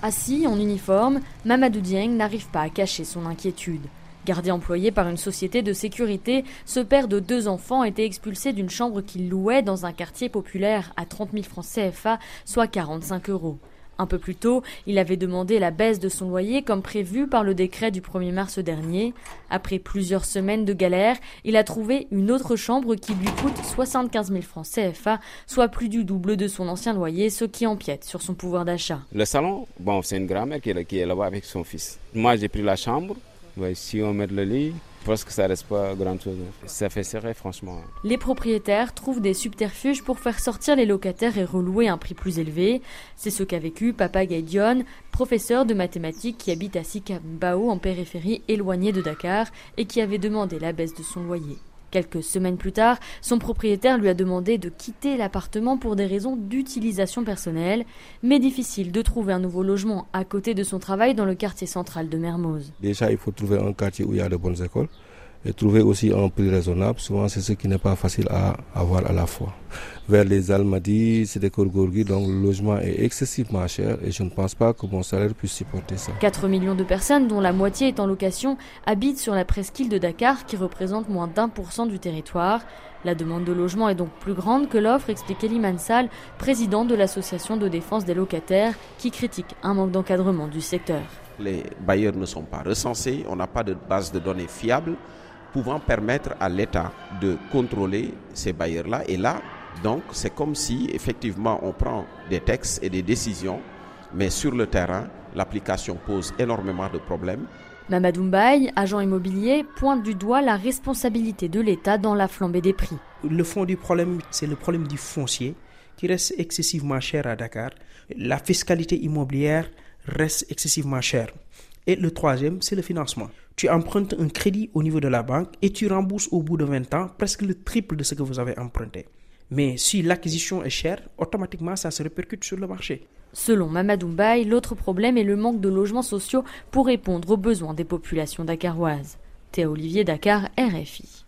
Assis en uniforme, Mamadou Dieng n'arrive pas à cacher son inquiétude. Gardé employé par une société de sécurité, ce père de deux enfants était expulsé d'une chambre qu'il louait dans un quartier populaire à 30 000 francs CFA, soit 45 euros. Un peu plus tôt, il avait demandé la baisse de son loyer comme prévu par le décret du 1er mars dernier. Après plusieurs semaines de galère, il a trouvé une autre chambre qui lui coûte 75 000 francs CFA, soit plus du double de son ancien loyer, ce qui empiète sur son pouvoir d'achat. Le salon, bon, c'est une grand-mère qui est là-bas avec son fils. Moi, j'ai pris la chambre si on met le lit, je que ça reste pas grand chose. Ça fait serrer, franchement. Les propriétaires trouvent des subterfuges pour faire sortir les locataires et relouer un prix plus élevé. C'est ce qu'a vécu Papa Gaidion, professeur de mathématiques qui habite à Sikambao en périphérie éloignée de Dakar et qui avait demandé la baisse de son loyer. Quelques semaines plus tard, son propriétaire lui a demandé de quitter l'appartement pour des raisons d'utilisation personnelle, mais difficile de trouver un nouveau logement à côté de son travail dans le quartier central de Mermoz. Déjà, il faut trouver un quartier où il y a de bonnes écoles et trouver aussi un prix raisonnable. Souvent, c'est ce qui n'est pas facile à avoir à la fois. Vers les Almadies, c'est des Korgorgi, donc le logement est excessivement cher et je ne pense pas que mon salaire puisse supporter ça. 4 millions de personnes, dont la moitié est en location, habitent sur la presqu'île de Dakar qui représente moins d'un pour cent du territoire. La demande de logement est donc plus grande que l'offre, explique Elie Mansal, président de l'association de défense des locataires, qui critique un manque d'encadrement du secteur. Les bailleurs ne sont pas recensés, on n'a pas de base de données fiable pouvant permettre à l'État de contrôler ces bailleurs-là. Et là, donc, c'est comme si effectivement on prend des textes et des décisions, mais sur le terrain, l'application pose énormément de problèmes. Mamadou Mbaye, agent immobilier, pointe du doigt la responsabilité de l'État dans la flambée des prix. Le fond du problème, c'est le problème du foncier qui reste excessivement cher à Dakar. La fiscalité immobilière reste excessivement chère. Et le troisième, c'est le financement. Tu empruntes un crédit au niveau de la banque et tu rembourses au bout de 20 ans presque le triple de ce que vous avez emprunté. Mais si l'acquisition est chère, automatiquement ça se répercute sur le marché. Selon Mamadou Mbaye, l'autre problème est le manque de logements sociaux pour répondre aux besoins des populations dakaroises. Théo Olivier Dakar, RFI.